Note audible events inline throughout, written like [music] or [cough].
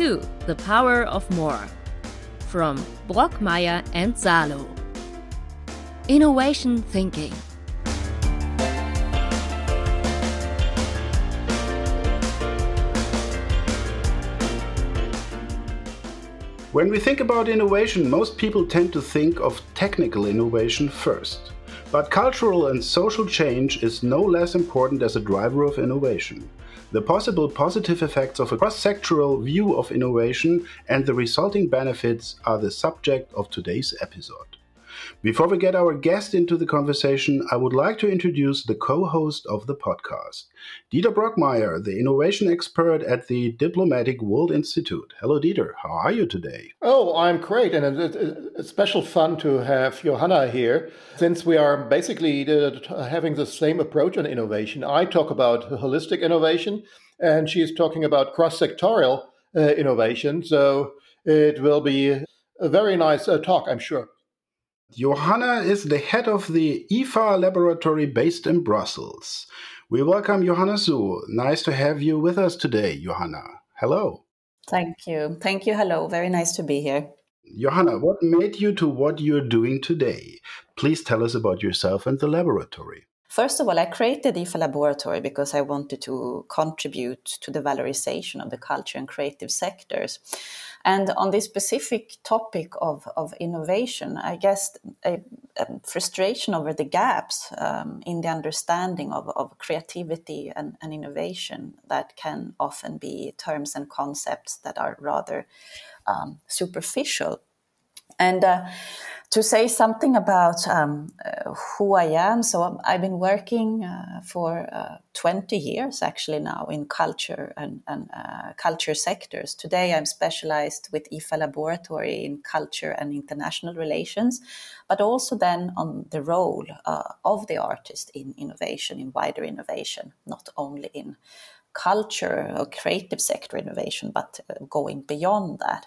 to The Power of More from Brockmeyer and Salo. Innovation Thinking. When we think about innovation, most people tend to think of technical innovation first. But cultural and social change is no less important as a driver of innovation. The possible positive effects of a cross sectoral view of innovation and the resulting benefits are the subject of today's episode. Before we get our guest into the conversation, I would like to introduce the co host of the podcast, Dieter Brockmeyer, the innovation expert at the Diplomatic World Institute. Hello, Dieter. How are you today? Oh, I'm great. And it's special fun to have Johanna here since we are basically having the same approach on innovation. I talk about holistic innovation, and she's talking about cross sectorial uh, innovation. So it will be a very nice uh, talk, I'm sure. Johanna is the head of the IFA laboratory based in Brussels. We welcome Johanna Su. Nice to have you with us today, Johanna. Hello. Thank you. Thank you. Hello. Very nice to be here. Johanna, what made you to what you're doing today? Please tell us about yourself and the laboratory. First of all, I created IFA Laboratory because I wanted to contribute to the valorization of the culture and creative sectors. And on this specific topic of, of innovation, I guess a, a frustration over the gaps um, in the understanding of, of creativity and, and innovation that can often be terms and concepts that are rather um, superficial. And uh, to say something about um, uh, who I am, so I've been working uh, for uh, 20 years actually now in culture and, and uh, culture sectors. Today I'm specialized with IFA Laboratory in culture and international relations, but also then on the role uh, of the artist in innovation, in wider innovation, not only in culture or creative sector innovation, but uh, going beyond that.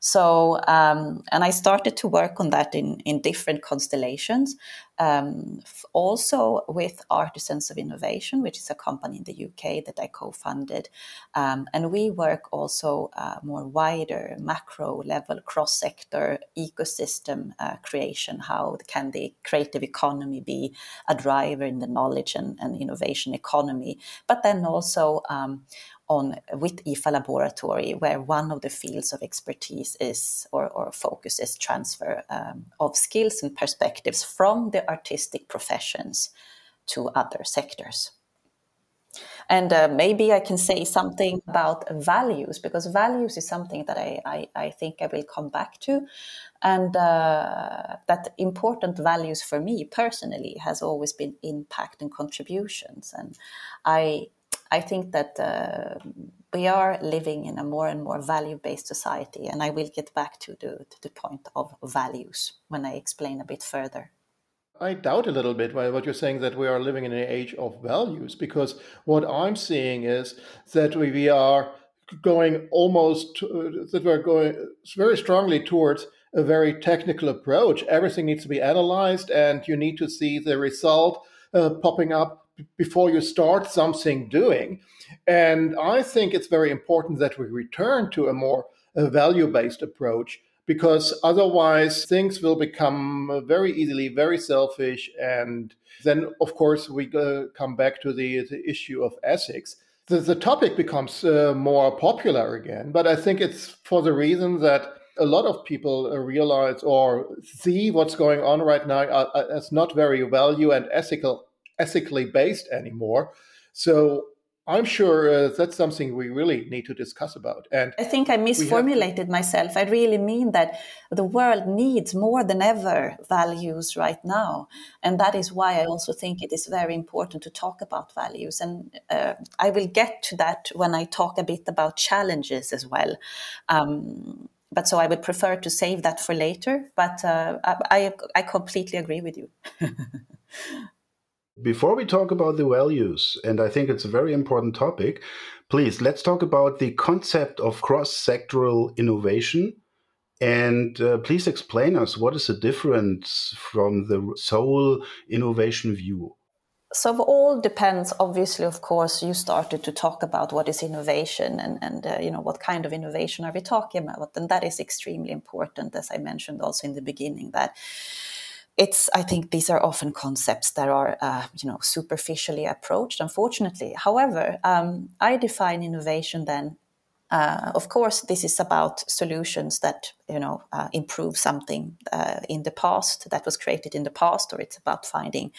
So, um, and I started to work on that in, in different constellations. Um, also with Artisans of Innovation, which is a company in the UK that I co funded. Um, and we work also uh, more wider, macro level, cross sector ecosystem uh, creation. How can the creative economy be a driver in the knowledge and, and innovation economy? But then also, um, on with IFA Laboratory, where one of the fields of expertise is or, or focus is transfer um, of skills and perspectives from the artistic professions to other sectors. And uh, maybe I can say something about values because values is something that I, I, I think I will come back to. And uh, that important values for me personally has always been impact and contributions. And I I think that uh, we are living in a more and more value based society, and I will get back to the, to the point of values when I explain a bit further. I doubt a little bit what you're saying that we are living in an age of values, because what I'm seeing is that we are going almost, uh, that we're going very strongly towards a very technical approach. Everything needs to be analyzed, and you need to see the result uh, popping up before you start something doing. And I think it's very important that we return to a more value based approach because otherwise things will become very easily very selfish. And then, of course, we uh, come back to the, the issue of ethics. The, the topic becomes uh, more popular again, but I think it's for the reason that a lot of people realize or see what's going on right now as not very value and ethical ethically based anymore. So I'm sure uh, that's something we really need to discuss about. And I think I misformulated have... myself. I really mean that the world needs more than ever values right now, and that is why I also think it is very important to talk about values. And uh, I will get to that when I talk a bit about challenges as well. Um, but so I would prefer to save that for later. But uh, I, I completely agree with you. [laughs] Before we talk about the values, and I think it's a very important topic, please let's talk about the concept of cross sectoral innovation. And uh, please explain us what is the difference from the sole innovation view? so it all depends obviously of course you started to talk about what is innovation and, and uh, you know what kind of innovation are we talking about and that is extremely important as i mentioned also in the beginning that it's i think these are often concepts that are uh, you know superficially approached unfortunately. However um, i define innovation then uh, of course, this is about solutions that you know uh, improve something uh, in the past that was created in the past, or it's about finding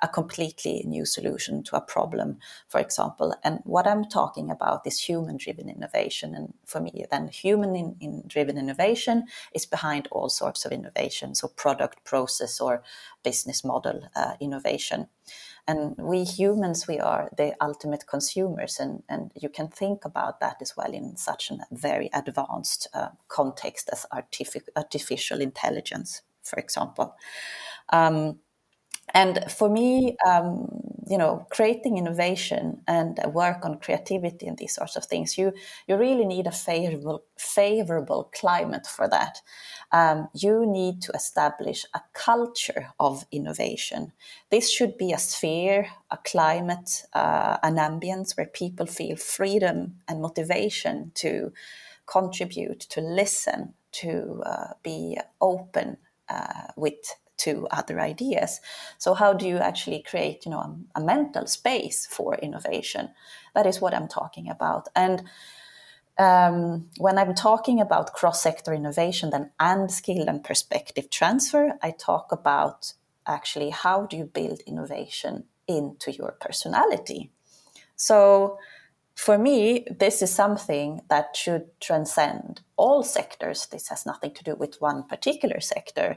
a completely new solution to a problem, for example. And what I'm talking about is human-driven innovation, and for me, then human-driven innovation is behind all sorts of innovation, so product, process, or business model uh, innovation and we humans we are the ultimate consumers and, and you can think about that as well in such a very advanced uh, context as artific- artificial intelligence for example. Um, and for me um, you know creating innovation and work on creativity and these sorts of things you you really need a favorable favorable climate for that. Um, you need to establish a culture of innovation. This should be a sphere a climate uh, an ambience where people feel freedom and motivation to contribute to listen to uh, be open uh, with to other ideas. So how do you actually create, you know, a, a mental space for innovation? That is what I'm talking about. And um, when I'm talking about cross-sector innovation, then and skill and perspective transfer, I talk about actually how do you build innovation into your personality. So for me, this is something that should transcend all sectors. This has nothing to do with one particular sector.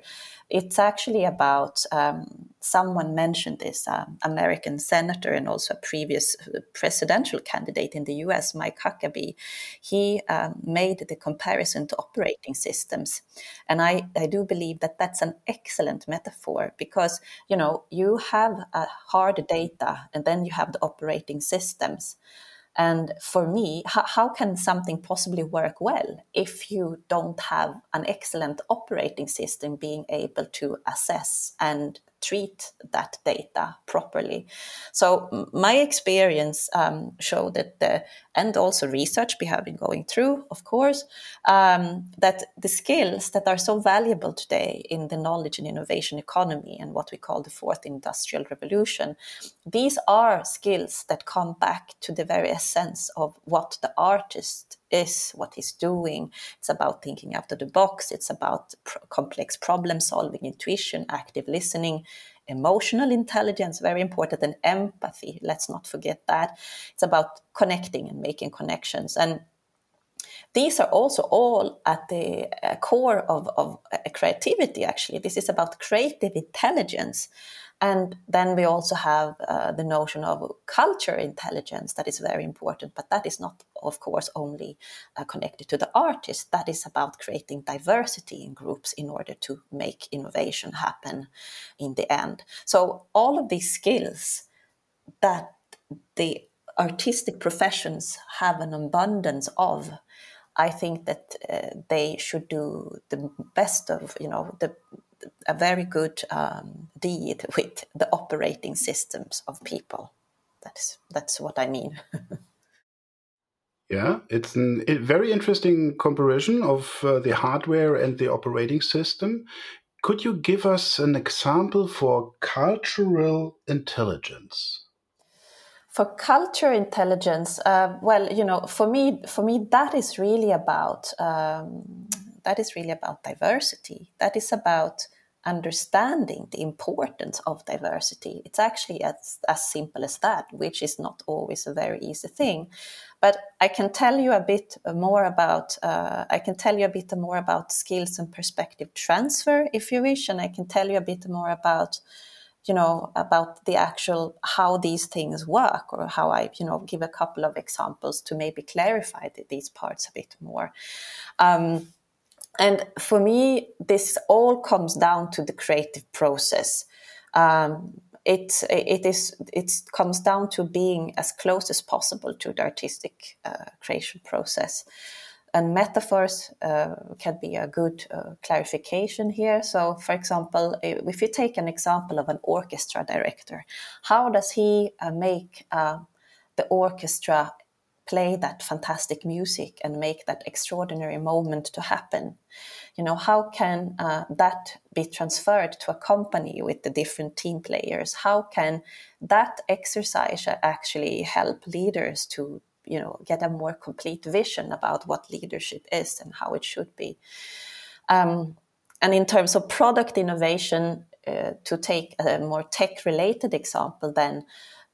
It's actually about um, someone mentioned this um, American senator and also a previous uh, presidential candidate in the US, Mike Huckabee. He um, made the comparison to operating systems. And I, I do believe that that's an excellent metaphor because, you know, you have a hard data and then you have the operating systems. And for me, how, how, can something possibly work well if you don't have an excellent operating system being able to assess and treat that data properly. So my experience um, showed that the, and also research we have been going through, of course, um, that the skills that are so valuable today in the knowledge and innovation economy and what we call the fourth industrial revolution, these are skills that come back to the very essence of what the artist is, what he's doing. It's about thinking out of the box. It's about pr- complex problem solving, intuition, active listening, emotional intelligence, very important, and empathy. Let's not forget that. It's about connecting and making connections. And these are also all at the uh, core of, of uh, creativity, actually. This is about creative intelligence. And then we also have uh, the notion of culture intelligence that is very important, but that is not, of course, only uh, connected to the artist. That is about creating diversity in groups in order to make innovation happen in the end. So, all of these skills that the artistic professions have an abundance of I think that uh, they should do the best of you know the a very good um, deed [laughs] with the operating systems of people. That's that's what I mean. [laughs] yeah, it's a very interesting comparison of uh, the hardware and the operating system. Could you give us an example for cultural intelligence? For culture intelligence, uh, well, you know, for me, for me, that is really about um, that is really about diversity. That is about understanding the importance of diversity. It's actually as, as simple as that, which is not always a very easy thing. But I can tell you a bit more about uh, I can tell you a bit more about skills and perspective transfer, if you wish, and I can tell you a bit more about you know about the actual how these things work or how i you know give a couple of examples to maybe clarify these parts a bit more um, and for me, this all comes down to the creative process. Um, it it is it comes down to being as close as possible to the artistic uh, creation process. And metaphors uh, can be a good uh, clarification here. So, for example, if you take an example of an orchestra director, how does he uh, make uh, the orchestra play that fantastic music and make that extraordinary moment to happen? You know, how can uh, that be transferred to a company with the different team players? How can that exercise actually help leaders to you know get a more complete vision about what leadership is and how it should be. Um, and in terms of product innovation uh, to take a more tech related example then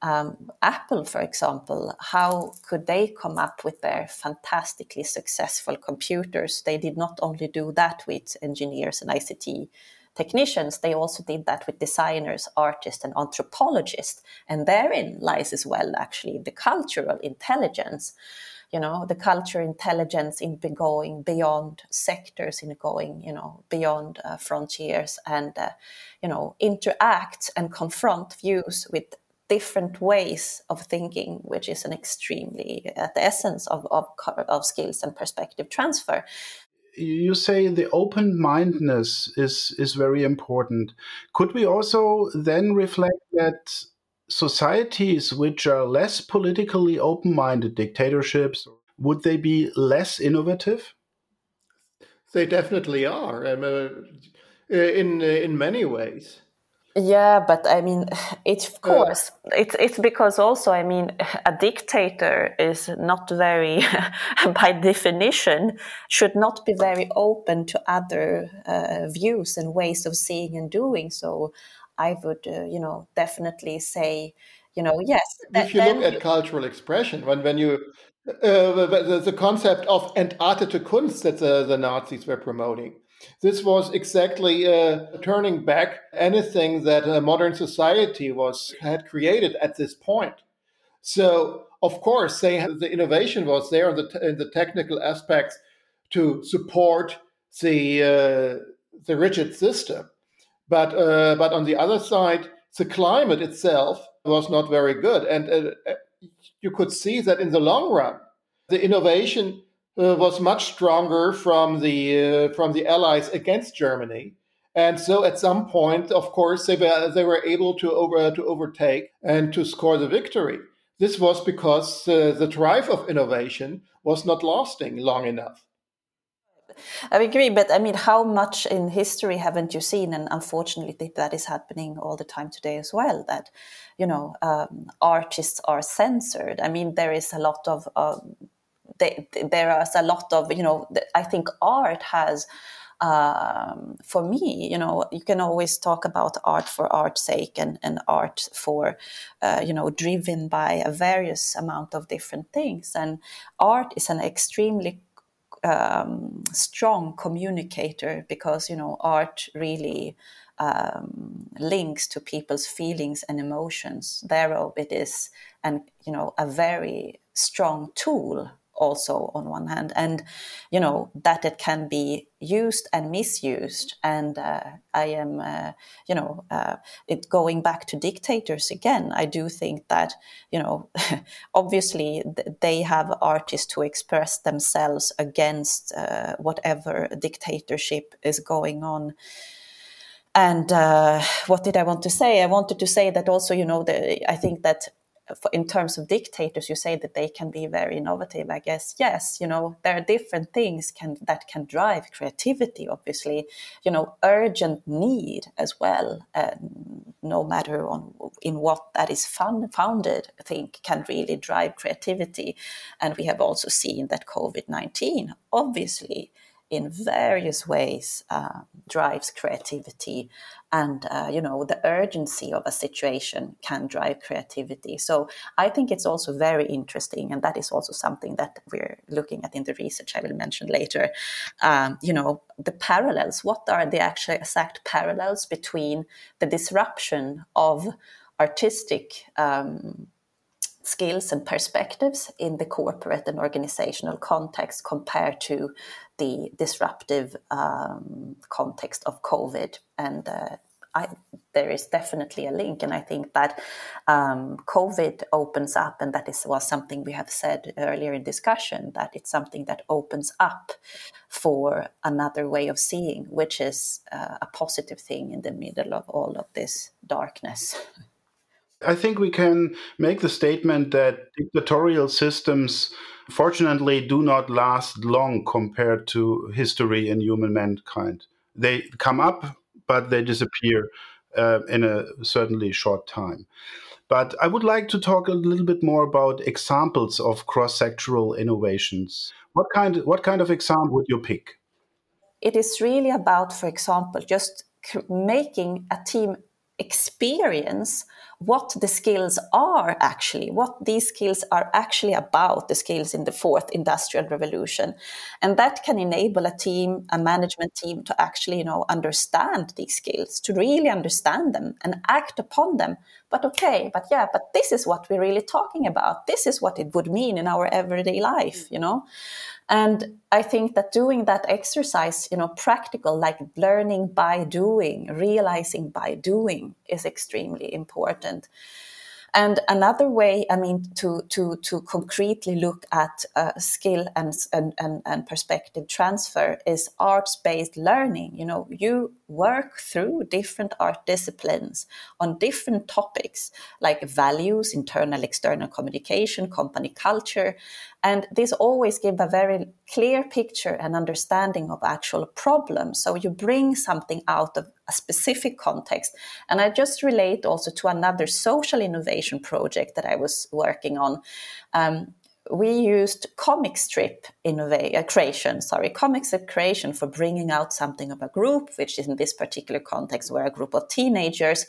um, apple for example how could they come up with their fantastically successful computers? They did not only do that with engineers and ict technicians, they also did that with designers, artists, and anthropologists. And therein lies as well, actually, the cultural intelligence. You know, the cultural intelligence in going beyond sectors, in going, you know, beyond uh, frontiers, and uh, you know, interact and confront views with different ways of thinking, which is an extremely at the essence of, of, of skills and perspective transfer you say the open mindedness is is very important. Could we also then reflect that societies which are less politically open minded, dictatorships, would they be less innovative? They definitely are, uh, in in many ways. Yeah, but I mean, [sighs] it's of course it's it's because also I mean [sighs] a dictator is not very, [laughs] by definition, should not be very open to other uh, views and ways of seeing and doing. So, I would uh, you know definitely say you know yes. If you look at cultural expression, when when you uh, the, the concept of entartete Kunst that the, the Nazis were promoting this was exactly uh, turning back anything that modern society was had created at this point. So, of course, they the innovation was there in the, in the technical aspects to support the uh, the rigid system, but uh, but on the other side, the climate itself was not very good, and uh, you could see that in the long run, the innovation uh, was much stronger from the uh, from the Allies against Germany, and so at some point, of course, they were they were able to over to overtake and to score the victory. This was because uh, the drive of innovation was not lasting long enough. I agree, but I mean, how much in history haven't you seen? And unfortunately, that is happening all the time today as well. That you know, um, artists are censored. I mean, there is a lot of um, they, there is a lot of you know i think art has um, for me, you know, you can always talk about art for art's sake and, and art for, uh, you know, driven by a various amount of different things. And art is an extremely um, strong communicator because, you know, art really um, links to people's feelings and emotions. Thereof, it is, and you know, a very strong tool also on one hand. And you know that it can be used and misused. And uh, i am uh, you know uh, it going back to dictators again i do think that you know [laughs] obviously they have artists to express themselves against uh, whatever dictatorship is going on. And uh, what did I want to say? I wanted to say that also, you know, the, I think that in terms of dictators, you say that they can be very innovative. I guess yes, you know there are different things can that can drive creativity. Obviously, you know urgent need as well. Um, no matter on in what that is fun, founded, I think can really drive creativity. And we have also seen that COVID nineteen obviously in various ways uh, drives creativity and uh, you know the urgency of a situation can drive creativity. So i think it's also very interesting and that is also something that we're looking at in the research i will mention later. Um, you know the parallels what are the actual exact parallels between the disruption of artistic um, skills and perspectives in the corporate and organizational context compared to the disruptive um, context of COVID and uh, I, there is definitely a link, and I think that um, COVID opens up, and that is was something we have said earlier in discussion that it's something that opens up for another way of seeing, which is uh, a positive thing in the middle of all of this darkness. [laughs] I think we can make the statement that dictatorial systems, fortunately, do not last long compared to history and human mankind. They come up, but they disappear uh, in a certainly short time. But I would like to talk a little bit more about examples of cross-sectoral innovations. What kind, what kind of example would you pick? It is really about, for example, just making a team experience what the skills are actually, what these skills are actually about, the skills in the fourth industrial revolution. And that can enable a team, a management team to actually, you know, understand these skills, to really understand them and act upon them. But okay, but yeah, but this is what we're really talking about. This is what it would mean in our everyday life, you know? And I think that doing that exercise, you know, practical, like learning by doing, realizing by doing, is extremely important. And another way, I mean, to to to concretely look at uh, skill and, and and and perspective transfer is arts based learning. You know, you work through different art disciplines on different topics like values, internal, external communication, company culture, and this always give a very clear picture and understanding of actual problems. So you bring something out of a specific context. And I just relate also to another social innovation project that I was working on. Um, we used comic strip innovation uh, creation, sorry, comic strip creation for bringing out something of a group, which in this particular context were a group of teenagers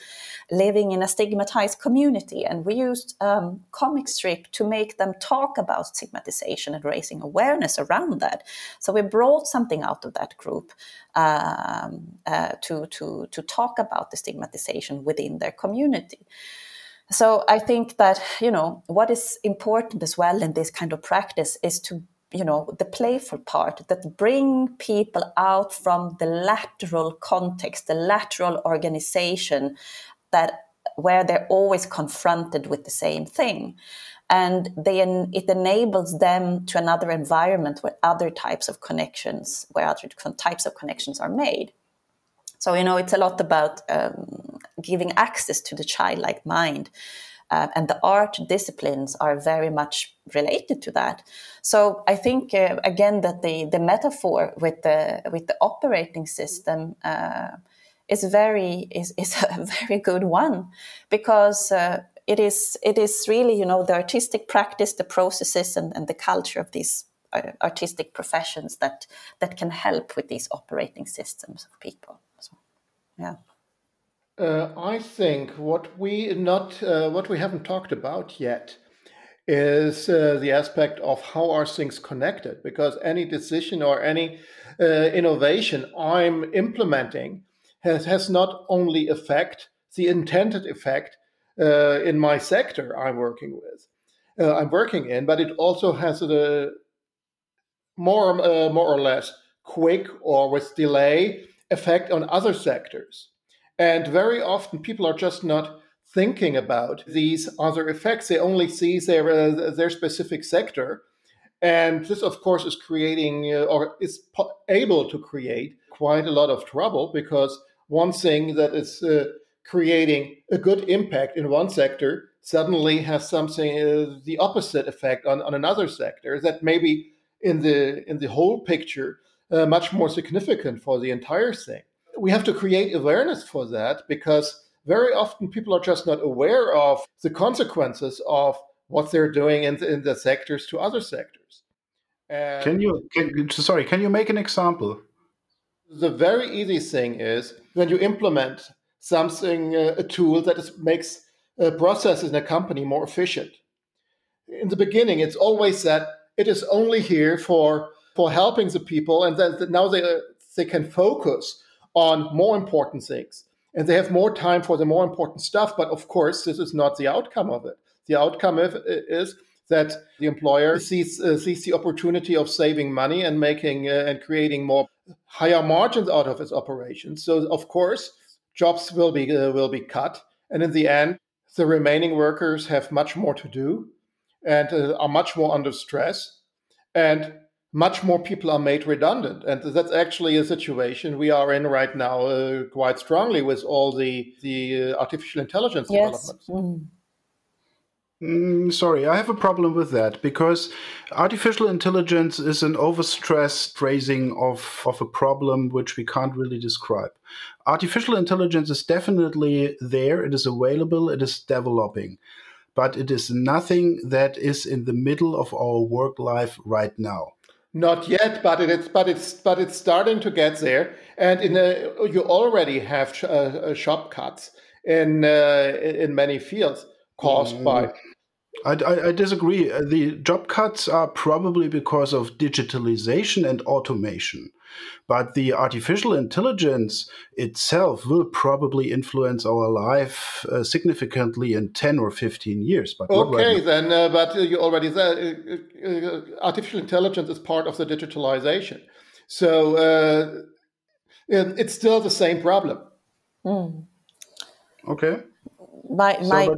living in a stigmatized community. And we used um, comic strip to make them talk about stigmatization and raising awareness around that. So we brought something out of that group um, uh, to, to, to talk about the stigmatization within their community. So I think that, you know, what is important as well in this kind of practice is to you know the playful part that bring people out from the lateral context the lateral organization that where they're always confronted with the same thing. And they it enables them to another environment where other types of connections where other types of connections are made. So, you know, it's a lot about um, giving access to the childlike mind. Uh, and the art disciplines are very much related to that. So I think uh, again that the the metaphor with the with the operating system uh, is very is, [laughs] is a very good one because uh, it is it is really you know the artistic practice, the processes, and, and the culture of these uh, artistic professions that that can help with these operating systems of people. So, yeah. Uh, I think what we not uh, what we haven't talked about yet is uh, the aspect of how are things connected because any decision or any uh, innovation I'm implementing has has not only effect the intended effect uh, in my sector I'm working with uh, I'm working in but it also has a more more or less quick or with delay effect on other sectors. And very often people are just not thinking about these other effects. They only see their, uh, their specific sector. And this, of course, is creating uh, or is po- able to create quite a lot of trouble because one thing that is uh, creating a good impact in one sector suddenly has something uh, the opposite effect on, on another sector that maybe in the in the whole picture uh, much more significant for the entire thing. We have to create awareness for that because very often people are just not aware of the consequences of what they're doing in the, in the sectors to other sectors. And can you, can, sorry, can you make an example? The very easy thing is when you implement something, uh, a tool that is, makes uh, processes in a company more efficient. In the beginning, it's always that it is only here for for helping the people, and that now they uh, they can focus on more important things, and they have more time for the more important stuff. But of course, this is not the outcome of it. The outcome is that the employer sees uh, sees the opportunity of saving money and making uh, and creating more higher margins out of its operations. So of course, jobs will be uh, will be cut, and in the end, the remaining workers have much more to do and uh, are much more under stress, and much more people are made redundant. And that's actually a situation we are in right now uh, quite strongly with all the the uh, artificial intelligence yes. developments. Mm. Mm, sorry, I have a problem with that because artificial intelligence is an overstressed phrasing of, of a problem which we can't really describe. Artificial intelligence is definitely there, it is available, it is developing, but it is nothing that is in the middle of our work life right now. Not yet, but it's but it's but it's starting to get there, and in a, you already have sh- uh, shop cuts in uh, in many fields caused mm. by I, I, I, disagree. Uh, the job cuts are probably because of digitalization and automation. But the artificial intelligence itself will probably influence our life uh, significantly in 10 or 15 years. But okay, right then, uh, but you already said uh, uh, artificial intelligence is part of the digitalization. So uh, it's still the same problem. Mm. Okay. My, my, so,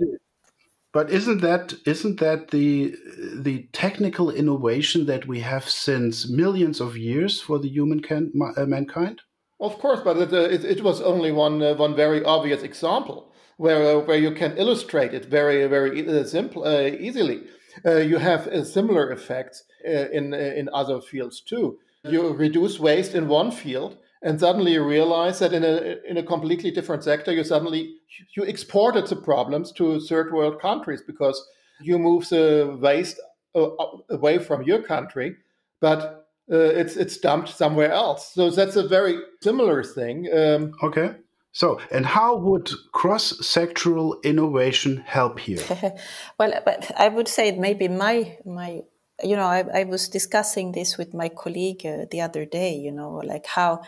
but isn't that isn't that the the technical innovation that we have since millions of years for the human can, uh, mankind? Of course, but it, uh, it, it, was only one uh, one very obvious example where uh, where you can illustrate it very very uh, simple uh, easily. you have similar effects in in other fields too. You reduce waste in one field, and suddenly you realize that in a in a completely different sector you suddenly you exported the problems to third world countries because you move the waste uh, away from your country but uh, it's it's dumped somewhere else so that's a very similar thing um, okay so, and how would cross-sectoral innovation help here? [laughs] well, but I would say maybe my my you know I, I was discussing this with my colleague uh, the other day. You know, like how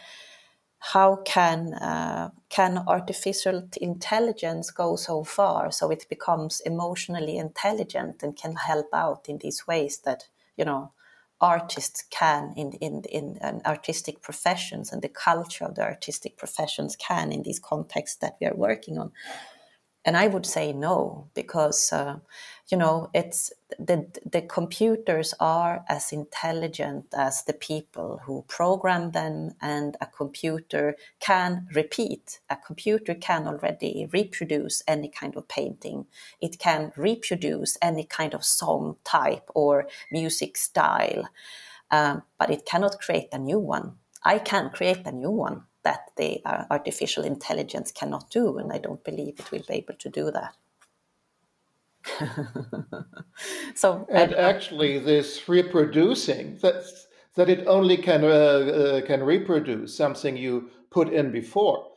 how can uh, can artificial intelligence go so far so it becomes emotionally intelligent and can help out in these ways that you know artists can in in in, artistic professions and the culture of the artistic professions can in these contexts that we are working on and i would say no because uh, you know it's the the computers are as intelligent as the people who program them and a computer can repeat a computer can already reproduce any kind of painting. It can reproduce any kind of song type or music style um, but it cannot create a new one. I can create a new one that the uh, artificial intelligence cannot do and i don't believe it will be able to do that [laughs] so and actually, this reproducing that that it only can uh, uh, can reproduce something you put in before.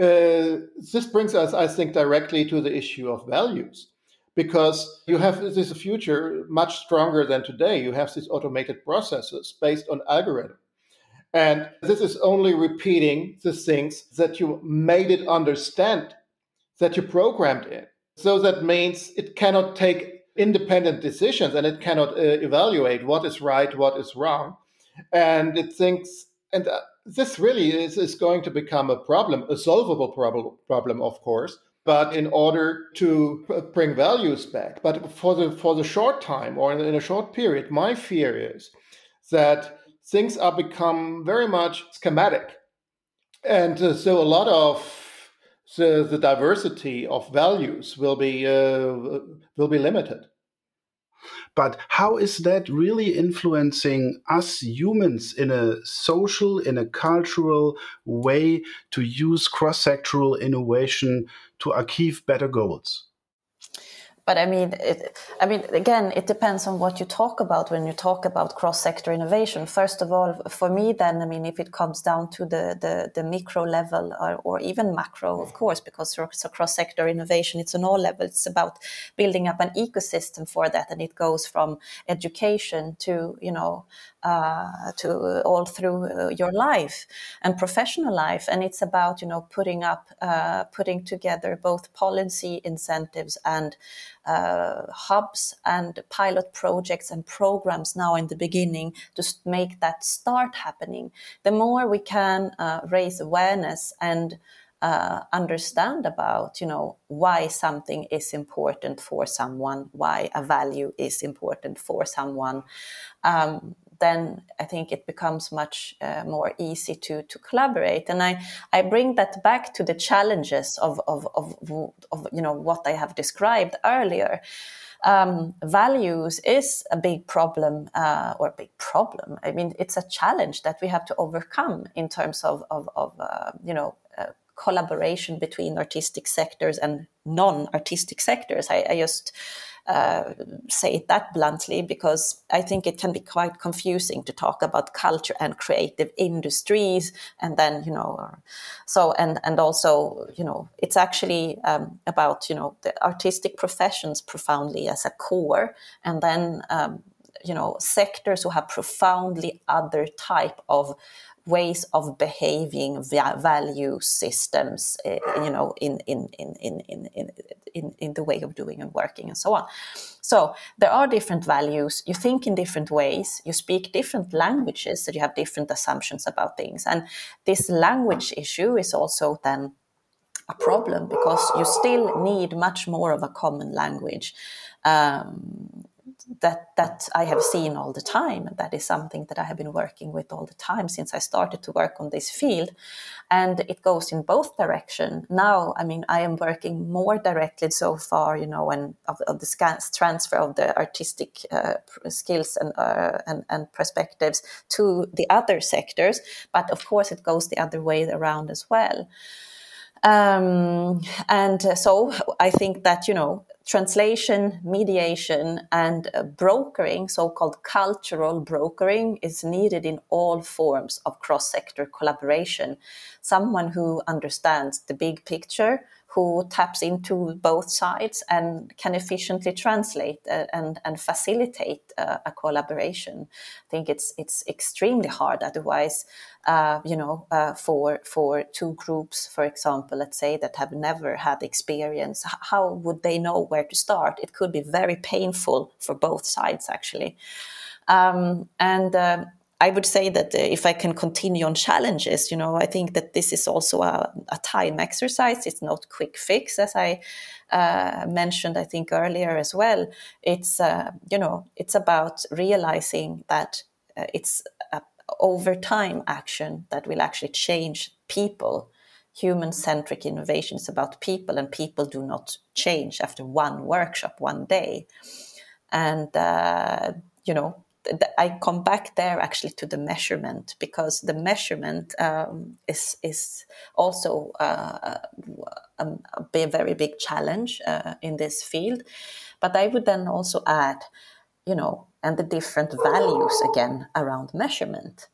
Uh, this brings us, I think, directly to the issue of values, because you have this future much stronger than today. You have these automated processes based on algorithm. And this is only repeating the things that you made it understand, that you programmed it. So that means it cannot take independent decisions and it cannot uh, evaluate what is right, what is wrong. And it thinks, and uh, this really is, is going to become a problem, a solvable problem, problem, of course. But in order to bring values back, but for the for the short time or in, in a short period, my fear is that things are become very much schematic, and uh, so a lot of the, the diversity of values will be uh, will be limited. But how is that really influencing us humans in a social, in a cultural way to use cross sectoral innovation to achieve better goals? But I mean, it, I mean, again, it depends on what you talk about when you talk about cross-sector innovation. First of all, for me, then, I mean, if it comes down to the the, the micro level or, or even macro, of course, because a cross-sector innovation, it's on all levels. It's about building up an ecosystem for that, and it goes from education to you know uh, to all through uh, your life and professional life. And it's about you know putting up, uh, putting together both policy incentives and hubs and pilot projects and programs now in the beginning to make that start happening. The more we can uh, raise awareness and uh, understand about, you know, why something is important for someone, why a value is important for someone, um, then I think it becomes much uh, more easy to to collaborate. And I I bring that back to the challenges of of of, of you know what I have described earlier. Um, values is a big problem uh, or a big problem. I mean, it's a challenge that we have to overcome in terms of of, of uh, you know uh, collaboration between artistic sectors and non-artistic sectors. I, I just uh, say it that bluntly because I think it can be quite confusing to talk about culture and creative industries, and then you know, so and and also you know, it's actually um, about you know the artistic professions profoundly as a core, and then um, you know sectors who have profoundly other type of ways of behaving via value systems uh, you know in in, in in in in in the way of doing and working and so on. So there are different values. You think in different ways. You speak different languages so you have different assumptions about things. And this language issue is also then a problem because you still need much more of a common language. Um, that that I have seen all the time. and That is something that I have been working with all the time since I started to work on this field, and it goes in both direction. Now, I mean, I am working more directly so far, you know, and of, of the transfer of the artistic uh, skills and, uh, and and perspectives to the other sectors. But of course, it goes the other way around as well. Um, and so I think that, you know, translation, mediation, and uh, brokering, so called cultural brokering, is needed in all forms of cross sector collaboration. Someone who understands the big picture, who taps into both sides and can efficiently translate uh, and, and facilitate uh, a collaboration. I think it's it's extremely hard otherwise. Uh, you know, uh, for for two groups, for example, let's say that have never had experience, how would they know where to start? It could be very painful for both sides, actually. Um, and uh, I would say that uh, if I can continue on challenges, you know, I think that this is also a, a time exercise. It's not quick fix, as I uh, mentioned, I think earlier as well. It's uh, you know, it's about realizing that uh, it's over time action that will actually change people. Human centric innovation is about people, and people do not change after one workshop, one day. And uh, you know, I come back there actually to the measurement because the measurement um, is is also uh, a, a, very big challenge uh, in this field. But I would then also add, you know, and the different values again around measurement.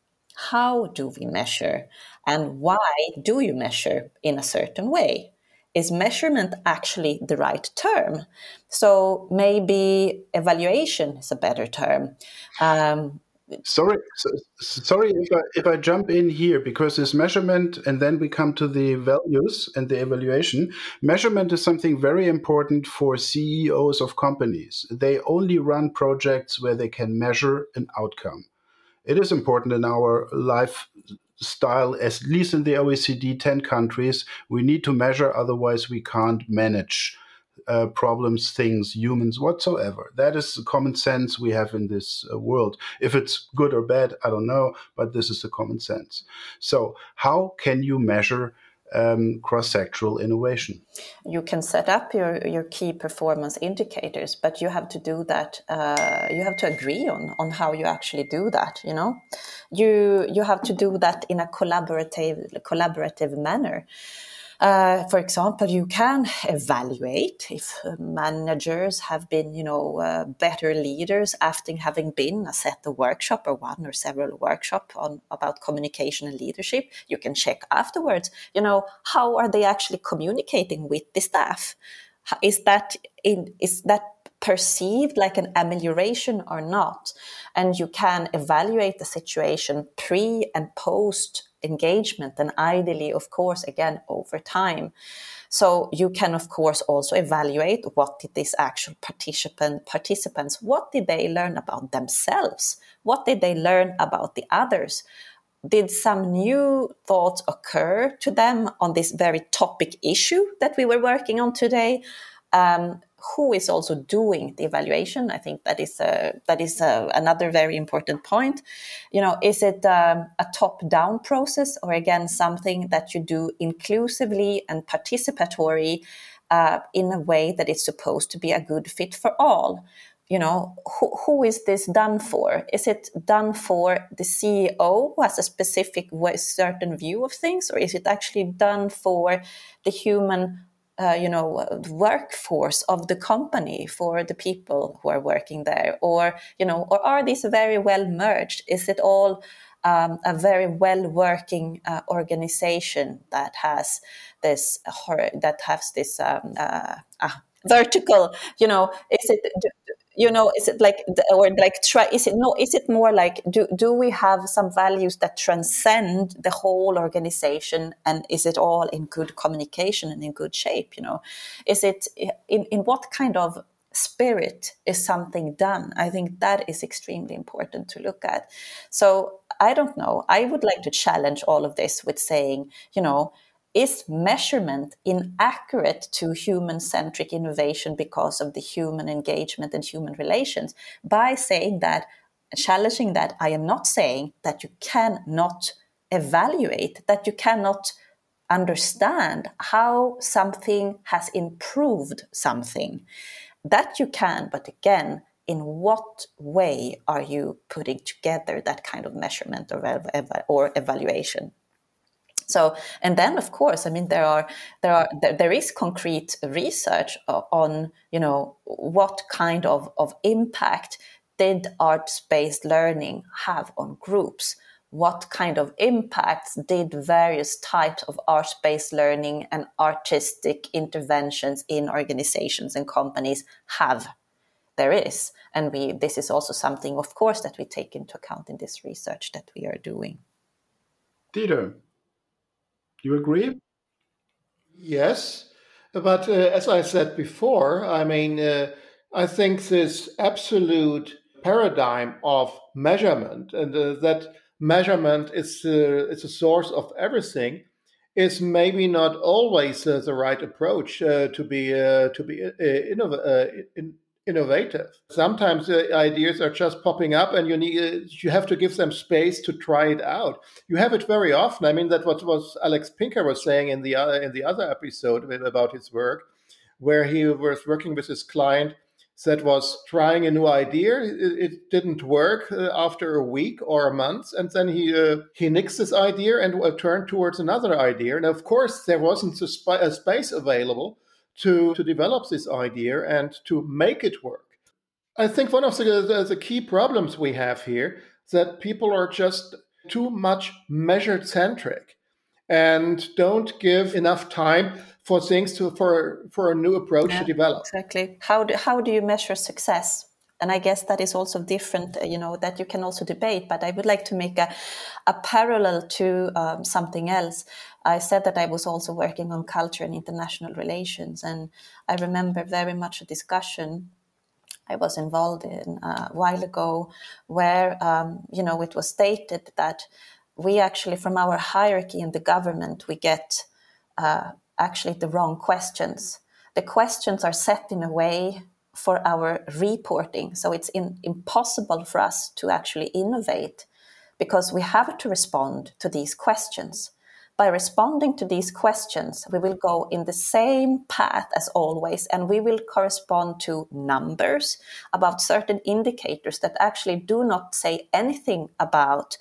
How do we measure, and why do you measure in a certain way? Is measurement actually the right term? So maybe evaluation is a better term. Um, sorry, so, sorry if I, if I jump in here because this measurement, and then we come to the values and the evaluation. Measurement is something very important for CEOs of companies. They only run projects where they can measure an outcome. It is important in our life style, at least in the OECD 10 countries, we need to measure, otherwise, we can't manage uh, problems, things, humans, whatsoever. That is the common sense we have in this uh, world. If it's good or bad, I don't know, but this is the common sense. So, how can you measure um, cross-sectoral innovation. You can set up your, your key performance indicators, but you have to do that. Uh, you have to agree on on how you actually do that. You know, you you have to do that in a collaborative collaborative manner. Uh, for example, you can evaluate if uh, managers have been, you know, uh, better leaders after having been set a workshop or one or several workshop on about communication and leadership. You can check afterwards, you know, how are they actually communicating with the staff? Is that in, is that perceived like an amelioration or not? And you can evaluate the situation pre and post engagement and ideally of course again over time. So you can of course also evaluate what did these actual participant participants what did they learn about themselves? What did they learn about the others? Did some new thoughts occur to them on this very topic issue that we were working on today? Um, who is also doing the evaluation. I think that is a, that is a, another very important point. You know, is it um, a top-down process or again something that you do inclusively and participatory uh, in a way that is supposed to be a good fit for all? You know, who, who is this done for? Is it done for the CEO who has a specific way, certain view of things, or is it actually done for the human uh, you know workforce of the company for the people who are working there? Or you know or are these very well merged? Is it all um, a very well working uh, organization that has this that has this um, uh, vertical you know is it you know is it like or like try is it no is it more like do do we have some values that transcend the whole organization? And is it all in good communication and in good shape you know? Is it in in what kind of spirit is something done? I think that is extremely important to look at. So i don't know. I would like to challenge all of this with saying you know is measurement inaccurate to human centric innovation because of the human engagement and human relations? By saying that, challenging that, I am not saying that you cannot evaluate, that you cannot understand how something has improved something. That you can, but again, in what way are you putting together that kind of measurement or, ev- or evaluation? So, and then of course, I mean, there are there are there, there is concrete research on you know what kind of of impact did arts-based learning have on groups. What kind of impacts did various types of arts-based learning and artistic interventions in organizations and companies have? There is, and we this is also something, of course, that we take into account in this research that we are doing. Dieter, you agree? Yes, but uh, as I said before, I mean, uh, I think this absolute paradigm of measurement and uh, that measurement is uh, is a source of everything is maybe not always uh, the right approach uh, to be to be innov- in, innovative. Sometimes ideas are just popping up, and you need you have to give them space to try it out. You have it very often. I mean, that what was Alex Pinker was saying in the other in the other episode about his work, where he was working with his client that was trying a new idea. It, it didn't work uh, after a week or a month, and then he uh, he nixed this idea and uh, turned towards another idea. And of course, there wasn't a, sp- a space available to, to develop this idea and to make it work. I think one of the, the, the key problems we have here is that people are just too much measure centric and don't give enough time for things to for for a new approach yeah, to develop. exactly. How do, how do you measure success and i guess that is also different you know that you can also debate but i would like to make a, a parallel to um, something else I said that I was also working on culture and international relations, and I remember very much a discussion I was involved in uh, a while ago, where um, you know it was stated that we actually, from our hierarchy in the government, we get uh, actually the wrong questions. The questions are set in a way for our reporting, so it's in, impossible for us to actually innovate because we have to respond to these questions. By responding to these questions, we will go in the same path as always, and we will correspond to numbers about certain indicators that actually do not say anything about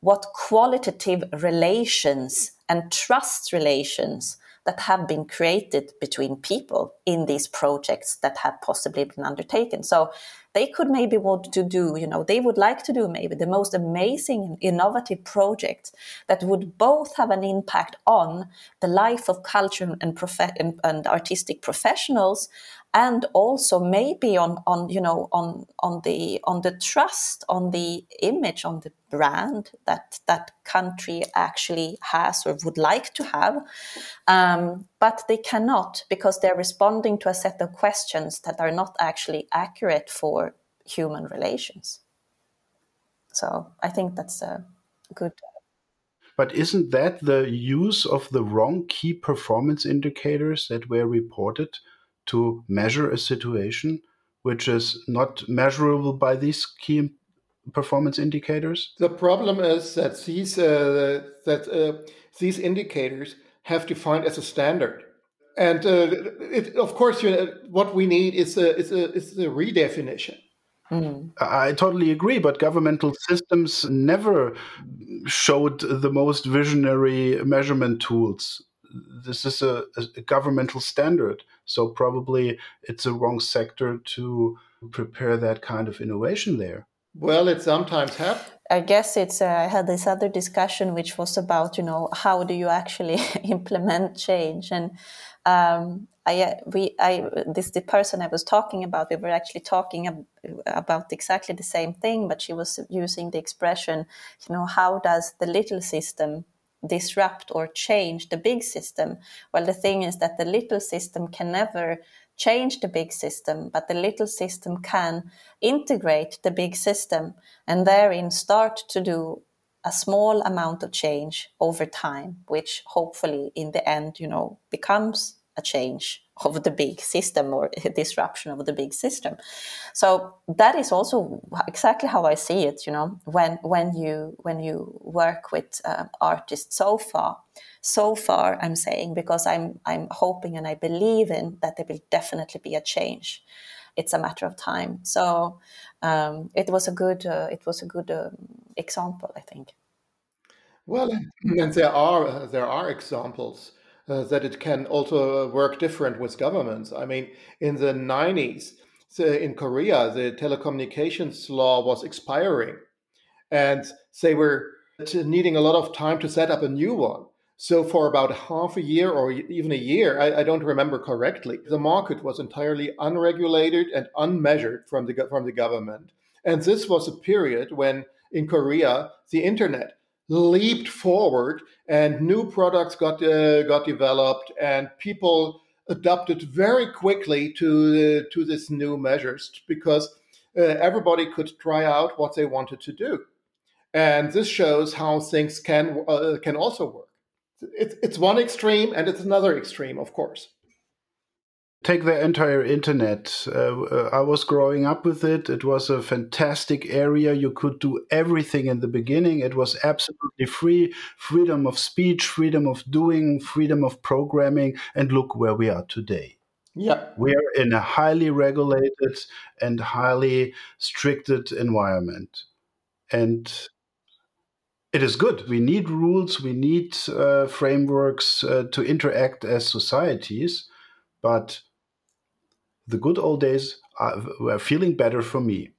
what qualitative relations and trust relations that have been created between people in these projects that have possibly been undertaken. So they could maybe want to do, you know, they would like to do maybe the most amazing innovative projects that would both have an impact on the life of culture and, and, and artistic professionals and also maybe on on you know on on the on the trust on the image on the brand that that country actually has or would like to have. Um, but they cannot because they're responding to a set of questions that are not actually accurate for human relations. So i think that's a good But isn't that the use of the wrong key performance indicators that were reported to measure a situation which is not measurable by these key performance indicators? The problem is that these uh, that uh, these indicators have defined as a standard, and uh, it, of course, you know, what we need is a is a is a redefinition. Mm. I totally agree, but governmental systems never showed the most visionary measurement tools. This is a, a governmental standard, so probably it's a wrong sector to prepare that kind of innovation there. Well, it sometimes happens. I guess it's. Uh, I had this other discussion which was about, you know, how do you actually [laughs] implement change? And um, I, uh, we, I, this the person I was talking about. We were actually talking ab- about exactly the same thing, but she was using the expression, you know, how does the little system disrupt or change the big system? Well, the thing is that the little system can never change the big system, but the little system can integrate the big system and therein start to do a small amount of change over time, which hopefully in the end, you know, becomes a change of the big system or a disruption of the big system. So that is also exactly how I see it. You know, when when you when you work with uh, artists so far, so far I'm saying because I'm I'm hoping and I believe in that there will definitely be a change. It's a matter of time. So um, it was a good uh, it was a good um, example, I think. Well, and there are there are examples uh, that it can also work different with governments. I mean, in the 90s, so in Korea, the telecommunications law was expiring, and they were needing a lot of time to set up a new one. So, for about half a year or even a year, I, I don't remember correctly, the market was entirely unregulated and unmeasured from the, from the government. And this was a period when in Korea, the internet leaped forward and new products got uh, got developed and people adopted very quickly to uh, to this new measures because uh, everybody could try out what they wanted to do. And this shows how things can uh, can also work. It's, it's one extreme and it's another extreme of course take the entire internet. Uh, uh, I was growing up with it. It was a fantastic area. You could do everything in the beginning. It was absolutely free freedom of speech, freedom of doing, freedom of programming. And look where we are today. Yeah. We're in a highly regulated and highly stricted environment. And it is good. We need rules, we need uh, frameworks uh, to interact as societies. But the good old days were feeling better for me.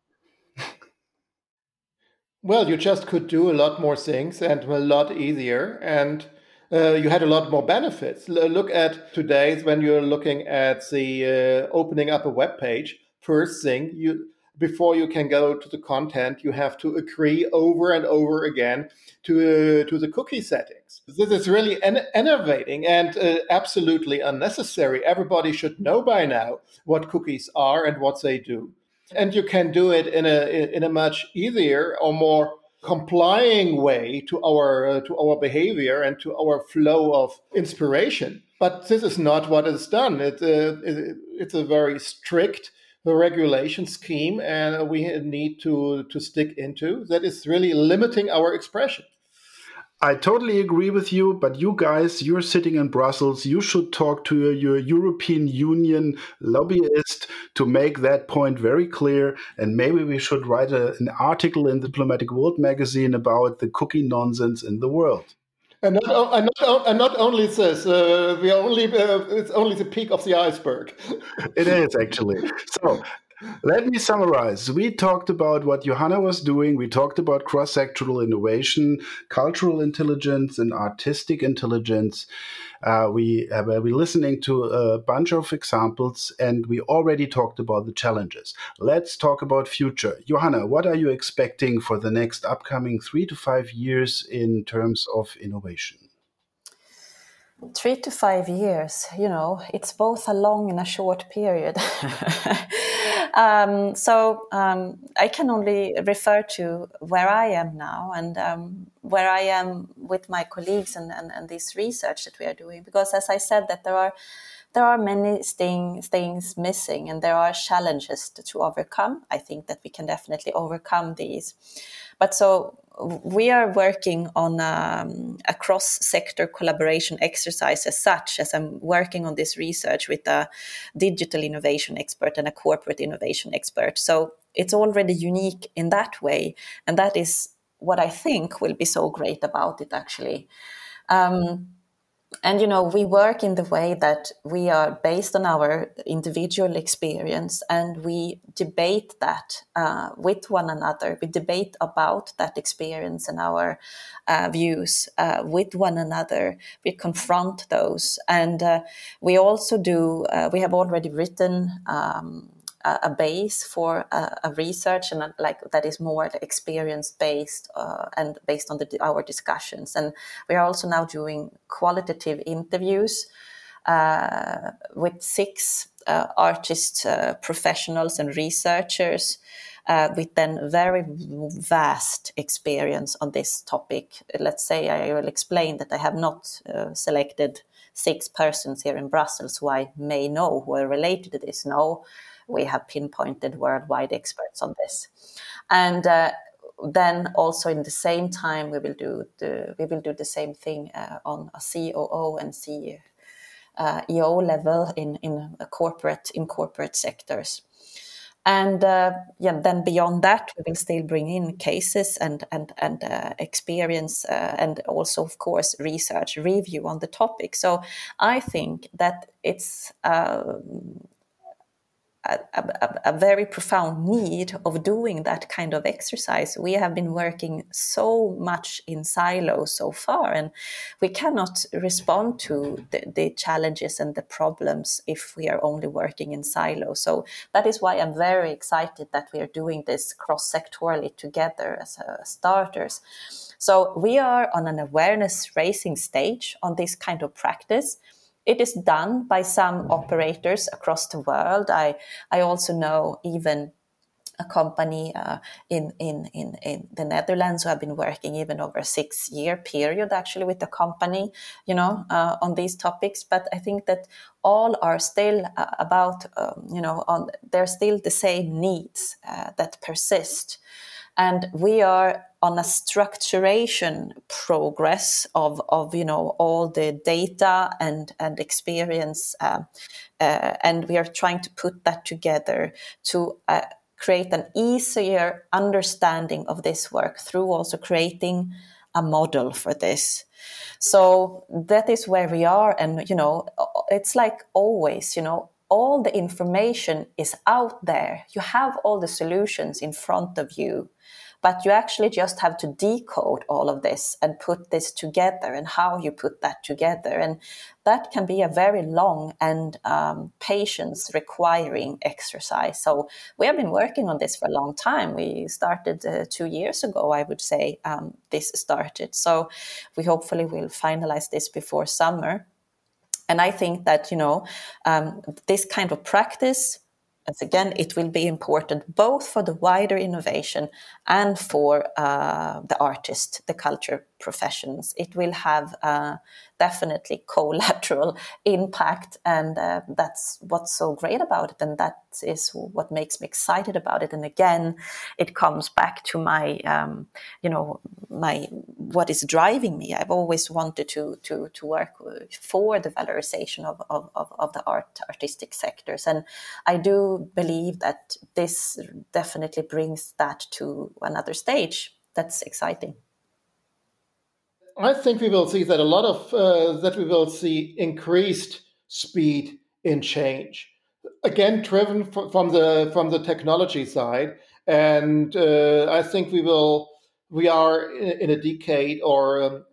well, you just could do a lot more things and a lot easier, and uh, you had a lot more benefits. L- look at today's when you're looking at the uh, opening up a web page. First thing you before you can go to the content, you have to agree over and over again to uh, to the cookie settings. This is really en- innovating and uh, absolutely unnecessary. Everybody should know by now what cookies are and what they do, and you can do it in a in a much easier or more complying way to our uh, to our behavior and to our flow of inspiration. But this is not what is done. It, uh, it, it's a very strict the regulation scheme and we need to to stick into that is really limiting our expression I totally agree with you, but you guys, you're sitting in Brussels. You should talk to your European Union lobbyist to make that point very clear. And maybe we should write a, an article in Diplomatic World magazine about the cookie nonsense in the world. And not, and not, and not only this, uh, we are only uh, it's only the peak of the iceberg. it is actually. So let me summarize. We talked about what Johanna was doing. We talked about cross sectoral innovation, cultural intelligence, and artistic intelligence. Uh, we uh, were listening to a bunch of examples, and we already talked about the challenges. Let's talk about future. Johanna, what are you expecting for the next upcoming three to five years in terms of innovation? Three to five years, you know, it's both a long and a short period. [laughs] um, so um, I can only refer to where I am now and um, where I am with my colleagues and, and, and this research that we are doing. Because as I said, that there are there are many things, things missing and there are challenges to, to overcome. I think that we can definitely overcome these. But so we are working on um, a cross-sector collaboration exercise as such as i'm working on this research with a digital innovation expert and a corporate innovation expert. So it's already unique in that way and that is what i think will be so great about it actually. Um, and you know we work in the way that we are based on our individual experience and we debate that uh, with one another. We debate about that experience and our uh, views uh, with one another. We confront those. And uh, we also do uh, we have already written um, a, base for a, a, research and like that is more experience based uh, and based on the, our discussions. And we are also now doing qualitative interviews uh, with six uh, artist uh, professionals and researchers. Uh, with then very vast experience on this topic. Let's say I will explain that I have not uh, selected six persons here in Brussels who I may know who are related to this. No, we have pinpointed worldwide experts on this. And uh, then also in the same time we will do the we will do the same thing uh, on a COO and CEO uh, level in in corporate in corporate sectors. And uh, yeah, then beyond that, we will still bring in cases and and and uh, experience, uh, and also, of course, research review on the topic. So I think that it's a, a, a, very profound need of doing that kind of exercise. We have been working so much in silos so far, and we cannot respond to the, the, challenges and the problems if we are only working in silos. So that is why I'm very excited that we are doing this cross sectorally together as uh, starters. So we are on an awareness raising stage on this kind of practice it is done by some operators across the world. I, I also know even a company uh, in, in, in, in the Netherlands who have been working even over a six year period actually with the company, you know, uh, on these topics. But I think that all are still uh, about, um, you know, on, they're still the same needs uh, that persist. And we are on a structuration progress of, of you know all the data and and experience uh, uh, and we are trying to put that together to uh, create an easier understanding of this work through also creating a model for this. So that is where we are and you know it's like always you know all the information is out there. You have all the solutions in front of you but you actually just have to decode all of this and put this together and how you put that together. And that can be a very long and um, patience requiring exercise. So we have been working on this for a long time. We started uh, two years ago, I would say, um, this started. So we hopefully will finalize this before summer. And I think that, you know, um, this kind of practice as again, it will be important both for the wider innovation and for uh, the artist, the culture professions. It will have definitely collateral [laughs] impact, and uh, that's what's so great about it, and that is what makes me excited about it. And again, it comes back to my, um, you know, my what is driving me. I've always wanted to to to work for the valorization of of, of, of the art artistic sectors, and I do believe that this definitely brings that to another stage. That's exciting. I think we will see that a lot of uh, that we will see increased speed in change, again driven from the from the technology side, and uh, I think we will we are in, a decade or um,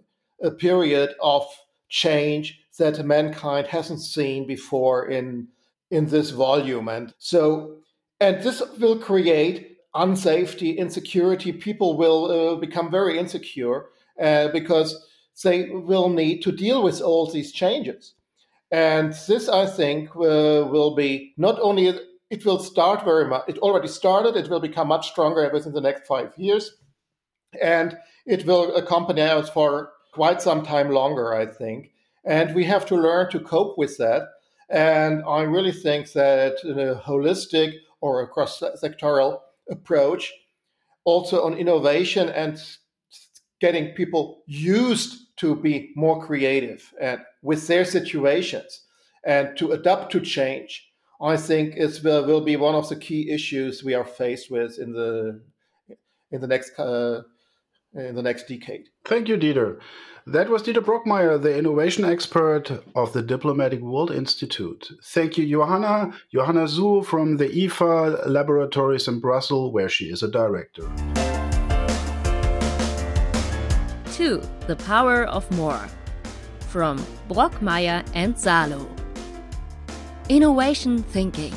a period of change that mankind hasn't seen before in in this volume, and so and this will create unsafety, insecurity. People will uh, become very insecure uh, because they will need to deal with all these changes. And this, I think, uh, will be not only, it will start very much, it already started, it will become much stronger within the next five years. And it will accompany us for quite some time longer, I think. And we have to learn to cope with that. And I really think that a holistic or a cross sectoral approach, also on innovation and getting people used to be more creative and with their situations and to adapt to change, I think is will, will be one of the key issues we are faced with in the in the next uh, in the next decade. Thank you, Dieter. That was Dieter Brockmeyer, the innovation expert of the Diplomatic World Institute. Thank you, Johanna, Johanna Zhu from the IFA laboratories in Brussels, where she is a director. 2. The Power of More from Brockmeyer and Salo. Innovation Thinking